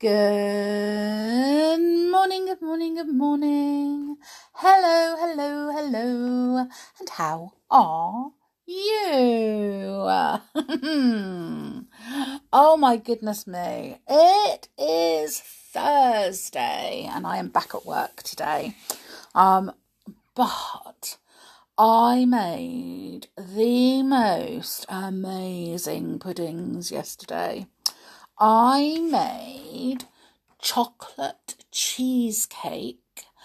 Good morning, good morning, good morning. Hello, hello, hello. And how are you? oh my goodness me. It is Thursday and I am back at work today. Um, but I made the most amazing puddings yesterday. I made chocolate cheesecake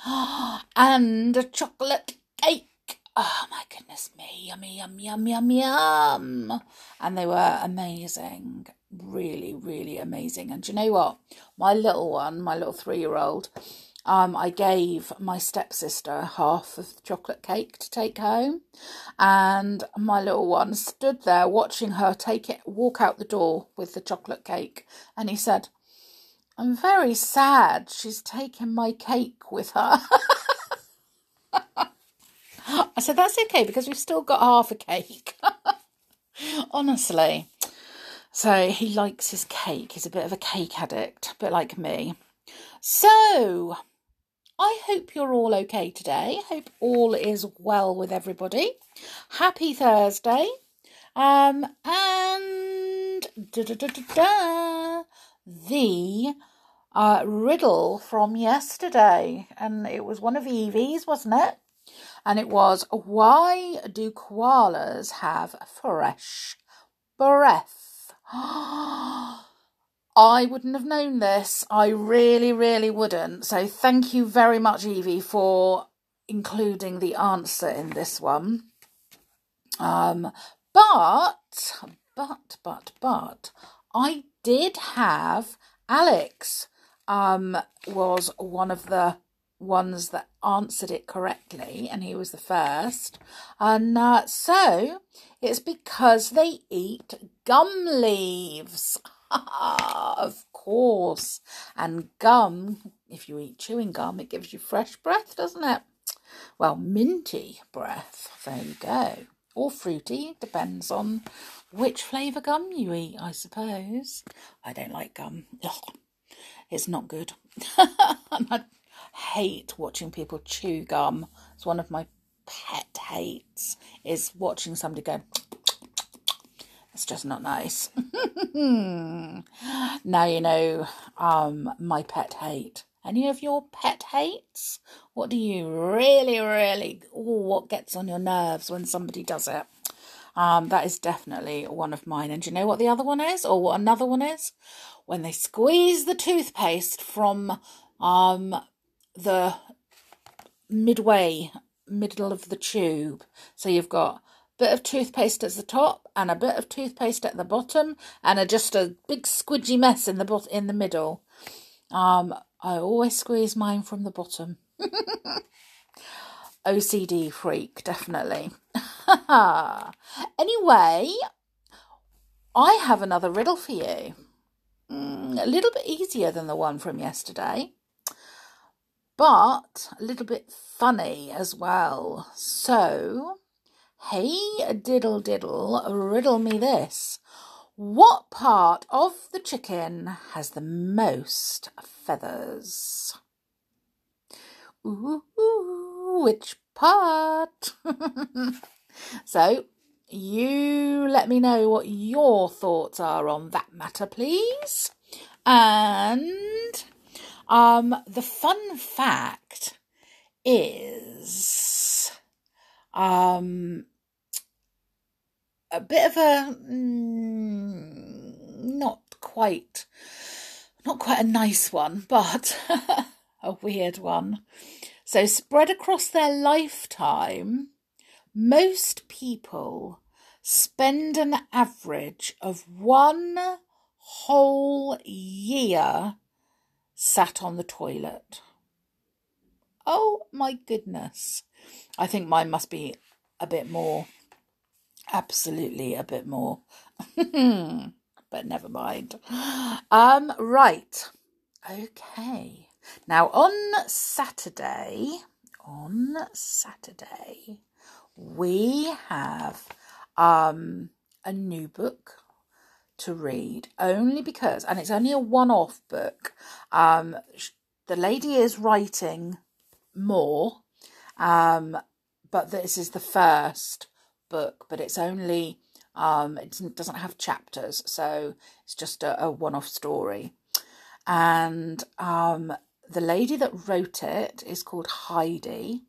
and a chocolate cake. Oh my goodness me, yummy, yum, yum, yum, yum. And they were amazing. Really, really amazing. And you know what? My little one, my little three year old, um, I gave my stepsister half of the chocolate cake to take home, and my little one stood there watching her take it, walk out the door with the chocolate cake, and he said, "I'm very sad. She's taken my cake with her." I said, "That's okay because we've still got half a cake." Honestly. So he likes his cake. He's a bit of a cake addict, a bit like me. So, I hope you're all okay today. Hope all is well with everybody. Happy Thursday. Um, and da, da, da, the uh, riddle from yesterday, and it was one of Evie's, wasn't it? And it was, why do koalas have fresh breath? I wouldn't have known this. I really, really wouldn't. So thank you very much, Evie, for including the answer in this one. Um, but, but, but, but, I did have Alex. Um, was one of the ones that answered it correctly, and he was the first. And uh, so it's because they eat gum leaves. of course. And gum, if you eat chewing gum, it gives you fresh breath, doesn't it? Well, minty breath. There you go. Or fruity, depends on which flavour gum you eat, I suppose. I don't like gum. Ugh, it's not good. and I hate watching people chew gum. It's one of my pet hates, is watching somebody go it's just not nice. now you know um, my pet hate. Any of your pet hates? What do you really, really, ooh, what gets on your nerves when somebody does it? Um, that is definitely one of mine. And do you know what the other one is, or what another one is? When they squeeze the toothpaste from um, the midway, middle of the tube. So you've got bit of toothpaste at the top and a bit of toothpaste at the bottom and a, just a big squidgy mess in the bot- in the middle. Um, I always squeeze mine from the bottom. OCD freak, definitely. anyway, I have another riddle for you. Mm, a little bit easier than the one from yesterday, but a little bit funny as well. So, Hey, diddle diddle, riddle me this. What part of the chicken has the most feathers? Ooh, which part? so, you let me know what your thoughts are on that matter, please. And um, the fun fact is um, a bit of a mm, not quite not quite a nice one, but a weird one. So spread across their lifetime, most people spend an average of one whole year sat on the toilet. Oh my goodness. I think mine must be a bit more absolutely a bit more. but never mind. Um, right. Okay. Now on Saturday, on Saturday, we have um a new book to read only because, and it's only a one off book. Um, the lady is writing more, um, but this is the first book, but it's only, um, it doesn't have chapters, so it's just a, a one off story. And um, the lady that wrote it is called Heidi,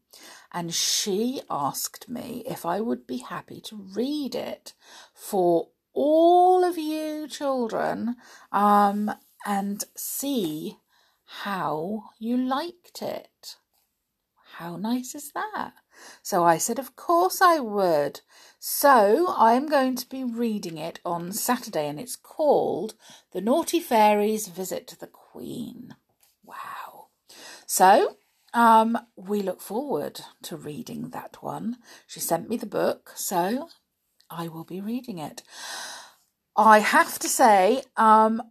and she asked me if I would be happy to read it for all of you children um, and see how you liked it. How nice is that? So I said, Of course I would. So I'm going to be reading it on Saturday, and it's called The Naughty Fairies Visit the Queen. Wow. So um, we look forward to reading that one. She sent me the book, so I will be reading it. I have to say, um,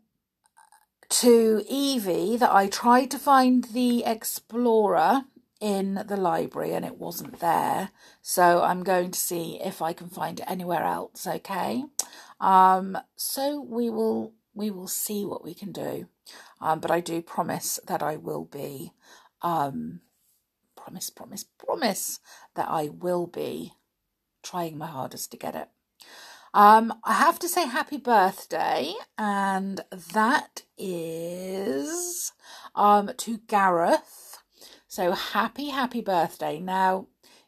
to Evie that I tried to find the Explorer in the library and it wasn't there. So I'm going to see if I can find it anywhere else, okay? Um, so we will we will see what we can do. Um, but I do promise that I will be um promise, promise, promise that I will be trying my hardest to get it. Um, I have to say happy birthday, and that is um to Gareth. So happy, happy birthday. Now,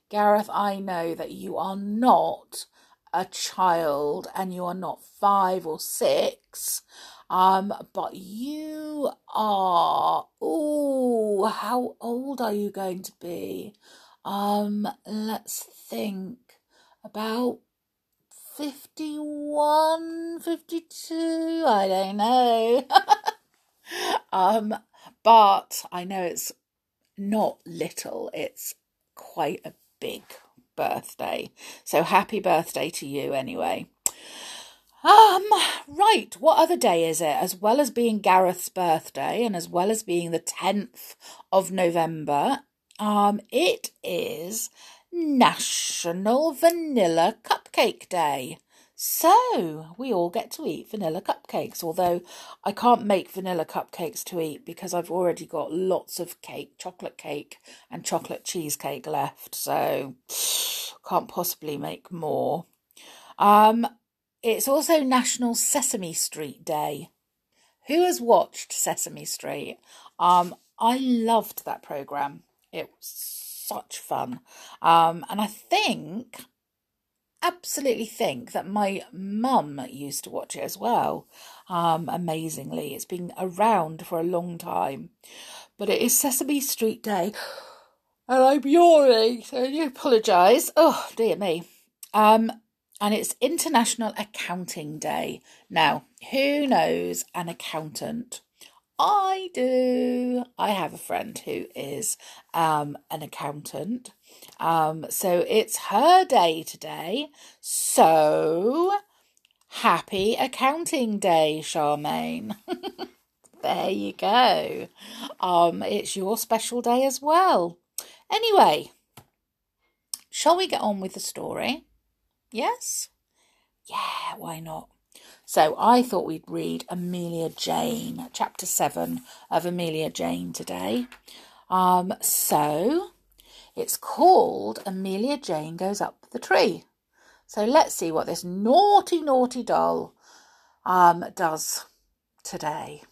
Gareth, I know that you are not a child and you are not five or six. Um, but you are, oh, how old are you going to be? Um, let's think about 51, 52, I don't know. um, but I know it's not little, it's quite a big birthday. So happy birthday to you anyway. Um, right, what other day is it? As well as being Gareth's birthday and as well as being the 10th of November, um, it is National Vanilla Cupcake Day. So we all get to eat vanilla cupcakes, although I can't make vanilla cupcakes to eat because I've already got lots of cake, chocolate cake and chocolate cheesecake left, so can't possibly make more. Um, it's also National Sesame Street Day. Who has watched Sesame Street? Um, I loved that program. It was such fun. Um, and I think, absolutely think that my mum used to watch it as well. Um, amazingly, it's been around for a long time. But it is Sesame Street Day, and I'm yawning, so apologise. Oh, dear me. Um, and it's International Accounting Day. Now, who knows an accountant? I do. I have a friend who is um, an accountant. Um, so it's her day today. So happy accounting day, Charmaine. there you go. Um, it's your special day as well. Anyway, shall we get on with the story? Yes? Yeah, why not? So I thought we'd read Amelia Jane, chapter 7 of Amelia Jane today. Um, so it's called Amelia Jane Goes Up the Tree. So let's see what this naughty, naughty doll um, does today.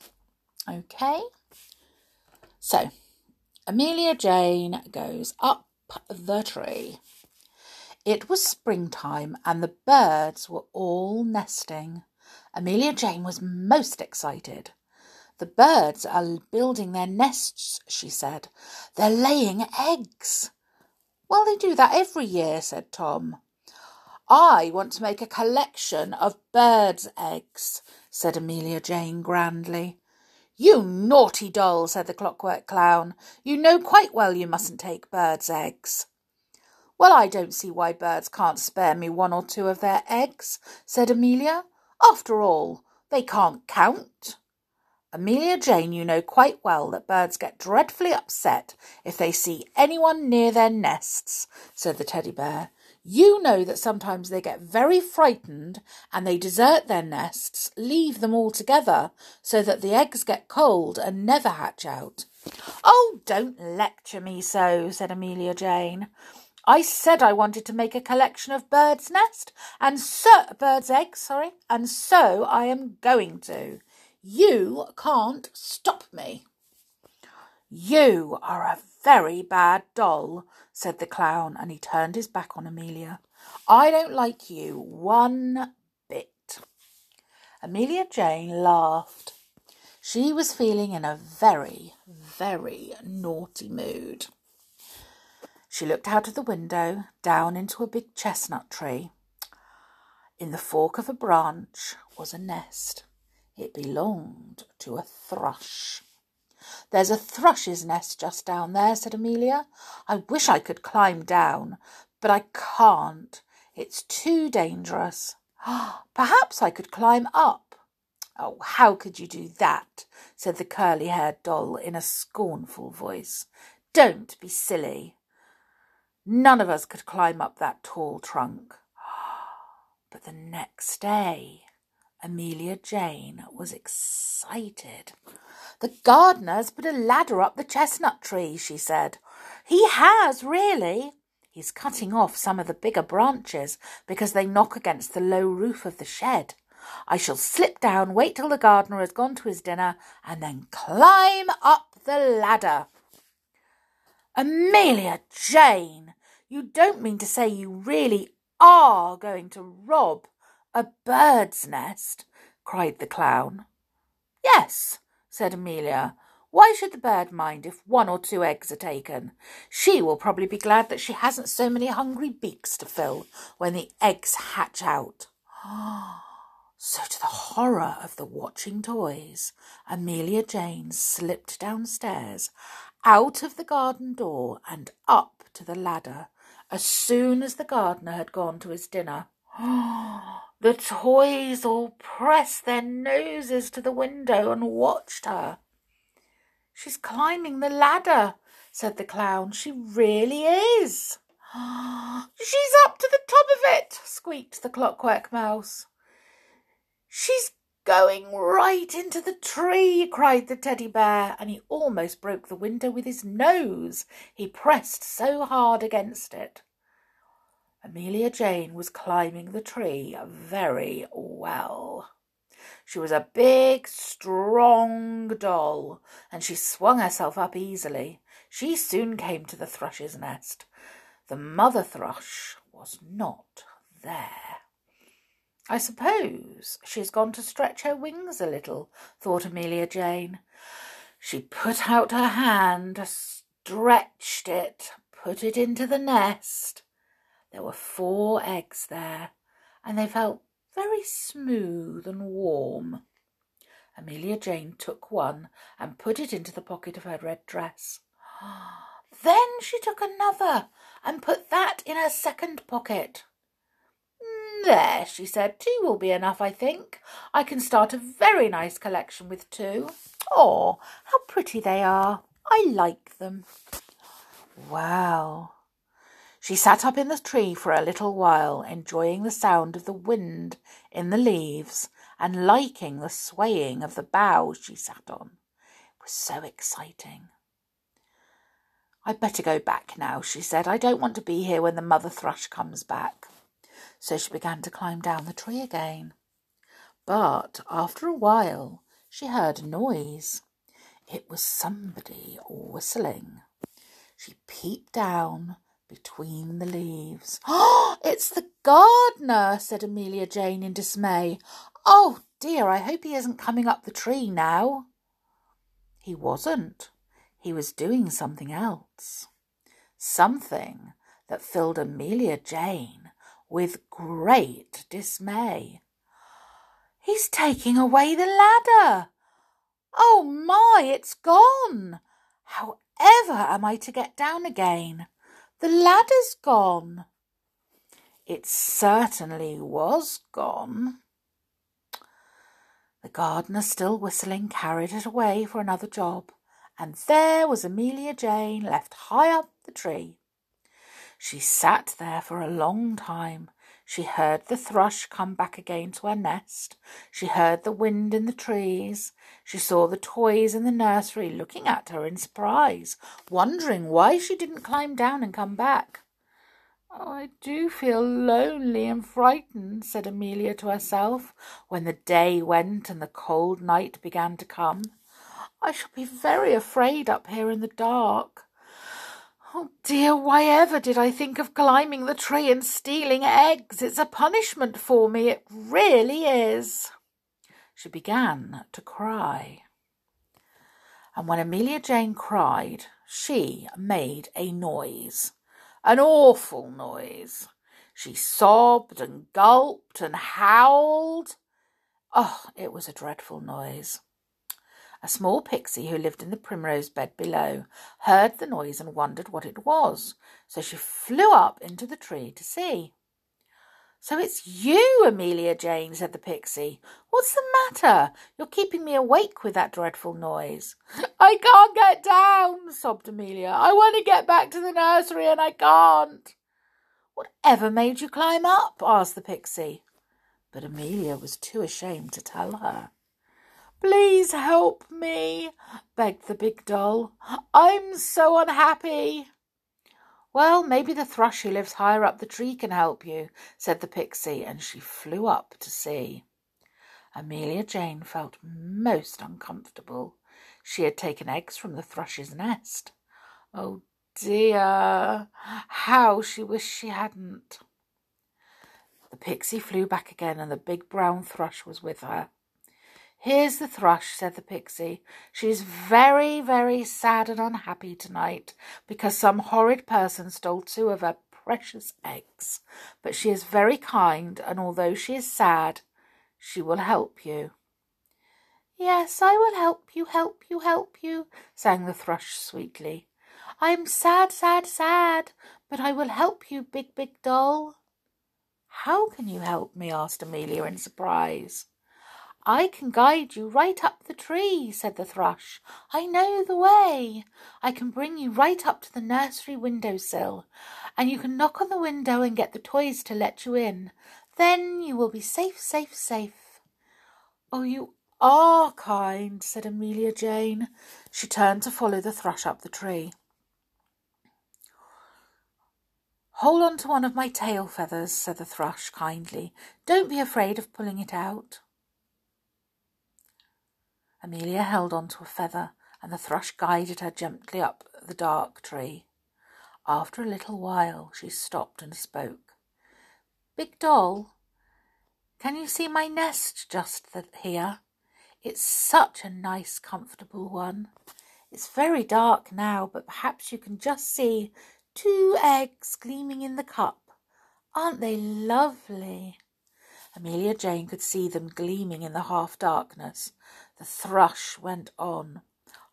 Okay. So Amelia Jane goes up the tree. It was springtime and the birds were all nesting. Amelia Jane was most excited. The birds are building their nests, she said. They're laying eggs. Well, they do that every year, said Tom. I want to make a collection of birds' eggs, said Amelia Jane grandly. You naughty doll, said the clockwork clown. You know quite well you mustn't take birds' eggs. Well, I don't see why birds can't spare me one or two of their eggs, said Amelia. After all, they can't count. Amelia Jane, you know quite well that birds get dreadfully upset if they see anyone near their nests, said the teddy bear. You know that sometimes they get very frightened and they desert their nests, leave them altogether, so that the eggs get cold and never hatch out. Oh, don't lecture me so, said Amelia Jane. I said I wanted to make a collection of birds' nest and so birds' eggs, sorry, and so I am going to. You can't stop me. You are a very bad doll, said the clown, and he turned his back on Amelia. I don't like you one bit. Amelia Jane laughed. She was feeling in a very, very naughty mood. She looked out of the window, down into a big chestnut tree. In the fork of a branch was a nest. It belonged to a thrush. There's a thrush's nest just down there, said Amelia. I wish I could climb down, but I can't. It's too dangerous. Perhaps I could climb up. Oh, how could you do that? said the curly haired doll in a scornful voice. Don't be silly. None of us could climb up that tall trunk. But the next day, Amelia Jane was excited. The gardener's put a ladder up the chestnut tree, she said. He has, really. He's cutting off some of the bigger branches because they knock against the low roof of the shed. I shall slip down, wait till the gardener has gone to his dinner, and then climb up the ladder. Amelia Jane, you don't mean to say you really are going to rob a bird's nest? cried the clown. Yes, said Amelia. Why should the bird mind if one or two eggs are taken? She will probably be glad that she hasn't so many hungry beaks to fill when the eggs hatch out. So, to the horror of the watching toys, Amelia Jane slipped downstairs, out of the garden door, and up to the ladder as soon as the gardener had gone to his dinner. The toys all pressed their noses to the window and watched her. She's climbing the ladder, said the clown. She really is. She's up to the top of it, squeaked the clockwork mouse. She's going right into the tree, cried the teddy bear, and he almost broke the window with his nose. He pressed so hard against it. Amelia Jane was climbing the tree very well. She was a big, strong doll, and she swung herself up easily. She soon came to the thrush's nest. The mother thrush was not there. I suppose she has gone to stretch her wings a little, thought Amelia Jane. She put out her hand, stretched it, put it into the nest. There were four eggs there, and they felt very smooth and warm. Amelia Jane took one and put it into the pocket of her red dress. Then she took another and put that in her second pocket. There, she said, two will be enough, I think. I can start a very nice collection with two. Oh, how pretty they are. I like them. Wow. She sat up in the tree for a little while, enjoying the sound of the wind in the leaves and liking the swaying of the boughs she sat on. It was so exciting. I'd better go back now, she said. I don't want to be here when the mother thrush comes back. So she began to climb down the tree again. But after a while, she heard a noise. It was somebody whistling. She peeped down between the leaves. Oh, it's the gardener, said Amelia Jane in dismay. Oh dear, I hope he isn't coming up the tree now. He wasn't. He was doing something else. Something that filled Amelia Jane with great dismay. He's taking away the ladder. Oh my, it's gone. However am I to get down again? The ladder's gone. It certainly was gone. The gardener, still whistling, carried it away for another job, and there was Amelia Jane left high up the tree. She sat there for a long time. She heard the thrush come back again to her nest. She heard the wind in the trees. She saw the toys in the nursery looking at her in surprise, wondering why she didn't climb down and come back. Oh, I do feel lonely and frightened, said Amelia to herself, when the day went and the cold night began to come. I shall be very afraid up here in the dark. Oh dear, why ever did I think of climbing the tree and stealing eggs? It's a punishment for me, it really is. She began to cry. And when Amelia Jane cried, she made a noise, an awful noise. She sobbed and gulped and howled. Oh, it was a dreadful noise. A small pixie who lived in the primrose bed below heard the noise and wondered what it was, so she flew up into the tree to see. So it's you, Amelia Jane, said the pixie. What's the matter? You're keeping me awake with that dreadful noise. I can't get down, sobbed Amelia. I want to get back to the nursery and I can't. Whatever made you climb up? asked the pixie. But Amelia was too ashamed to tell her. Please help me, begged the big doll. I'm so unhappy. Well, maybe the thrush who lives higher up the tree can help you, said the pixie, and she flew up to see. Amelia Jane felt most uncomfortable. She had taken eggs from the thrush's nest. Oh dear, how she wished she hadn't. The pixie flew back again, and the big brown thrush was with her. Here's the thrush, said the pixie. She's very, very sad and unhappy tonight because some horrid person stole two of her precious eggs. But she is very kind, and although she is sad, she will help you. Yes, I will help you, help you, help you, sang the thrush sweetly. I am sad, sad, sad, but I will help you, big, big doll. How can you help me? asked Amelia in surprise. I can guide you right up the tree, said the thrush. I know the way. I can bring you right up to the nursery window sill, and you can knock on the window and get the toys to let you in. Then you will be safe, safe, safe. Oh, you are kind, said Amelia Jane. She turned to follow the thrush up the tree. Hold on to one of my tail feathers, said the thrush kindly. Don't be afraid of pulling it out. Amelia held on to a feather, and the thrush guided her gently up the dark tree. After a little while she stopped and spoke. Big doll, can you see my nest just here? It's such a nice, comfortable one. It's very dark now, but perhaps you can just see two eggs gleaming in the cup. Aren't they lovely? Amelia Jane could see them gleaming in the half darkness, the thrush went on,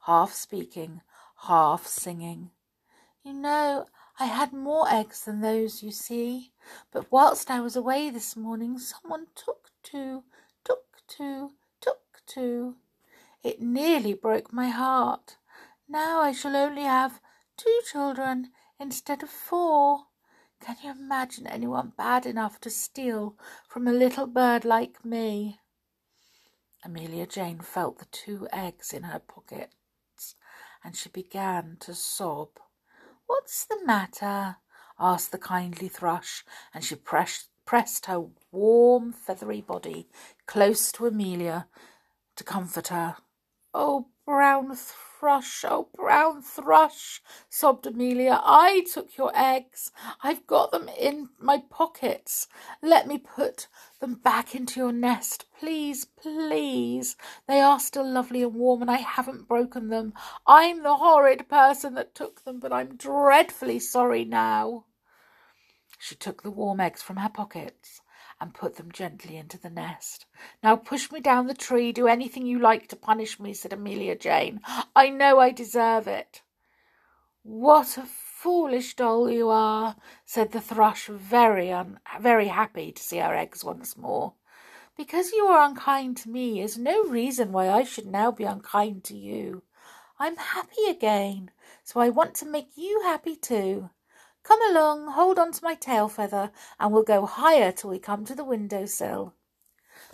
half speaking, half singing. You know, I had more eggs than those you see, but whilst I was away this morning, someone took two, took two, took two. It nearly broke my heart. Now I shall only have two children instead of four. Can you imagine anyone bad enough to steal from a little bird like me? Amelia Jane felt the two eggs in her pockets, and she began to sob. What's the matter? asked the kindly thrush, and she pressed, her warm, feathery body close to Amelia to comfort her. Oh, brown thrush, oh, brown thrush, sobbed Amelia. I took your eggs. I've got them in my pockets. Let me put them back into your nest. Please, please. They are still lovely and warm, and I haven't broken them. I'm the horrid person that took them, but I'm dreadfully sorry now. She took the warm eggs from her pockets and put them gently into the nest. Now push me down the tree, do anything you like to punish me, said Amelia Jane. I know I deserve it. What a foolish doll you are, said the thrush, very un- very happy to see her eggs once more. Because you are unkind to me is no reason why I should now be unkind to you. I'm happy again, so I want to make you happy too. Come along, hold on to my tail feather, and we'll go higher till we come to the window sill.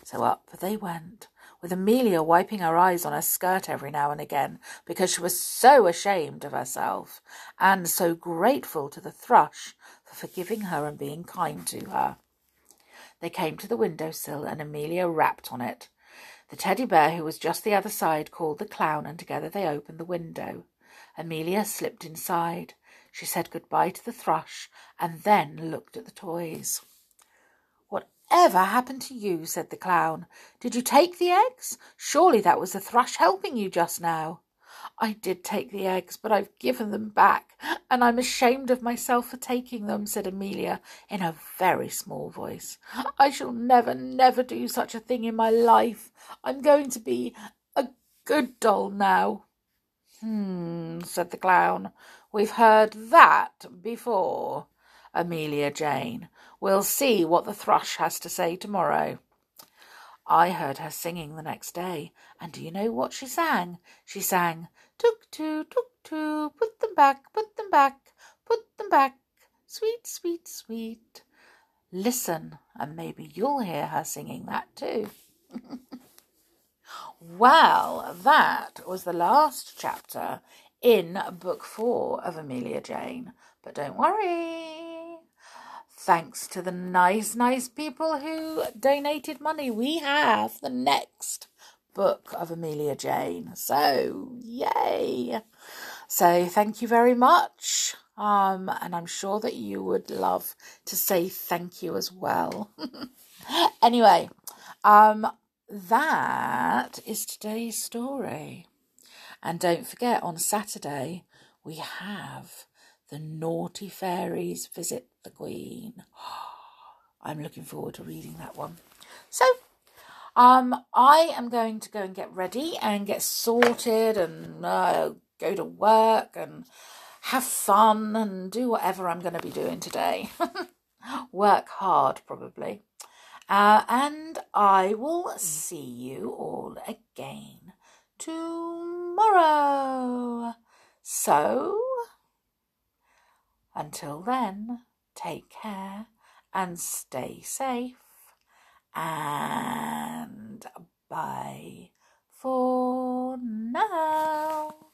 So up they went, with Amelia wiping her eyes on her skirt every now and again because she was so ashamed of herself, and so grateful to the thrush for forgiving her and being kind to her. They came to the window sill, and Amelia rapped on it. The teddy bear, who was just the other side, called the clown, and together they opened the window. Amelia slipped inside. She said good-bye to the thrush, and then looked at the toys. Whatever happened to you? said the clown. Did you take the eggs? Surely that was the thrush helping you just now. I did take the eggs, but I've given them back, and I'm ashamed of myself for taking them, said Amelia in a very small voice. I shall never, never do such a thing in my life. I'm going to be a good doll now. Hmm, said the clown. We've heard that before, Amelia Jane. We'll see what the thrush has to say tomorrow. I heard her singing the next day, and do you know what she sang? She sang, Tuk tu, tuk tu, put them back, put them back, put them back, sweet, sweet, sweet. Listen, and maybe you'll hear her singing that too. well, that was the last chapter in book four of Amelia Jane. But don't worry, thanks to the nice, nice people who donated money, we have the next book of Amelia Jane. So, yay! So, thank you very much. Um, and I'm sure that you would love to say thank you as well. anyway, um, that is today's story. And don't forget, on Saturday, we have the Naughty Fairies Visit the Queen. I'm looking forward to reading that one. So, um, I am going to go and get ready and get sorted and uh, go to work and have fun and do whatever I'm going to be doing today. work hard, probably. Uh, and I will see you all again tomorrow. So, until then, take care and stay safe. And bye for now.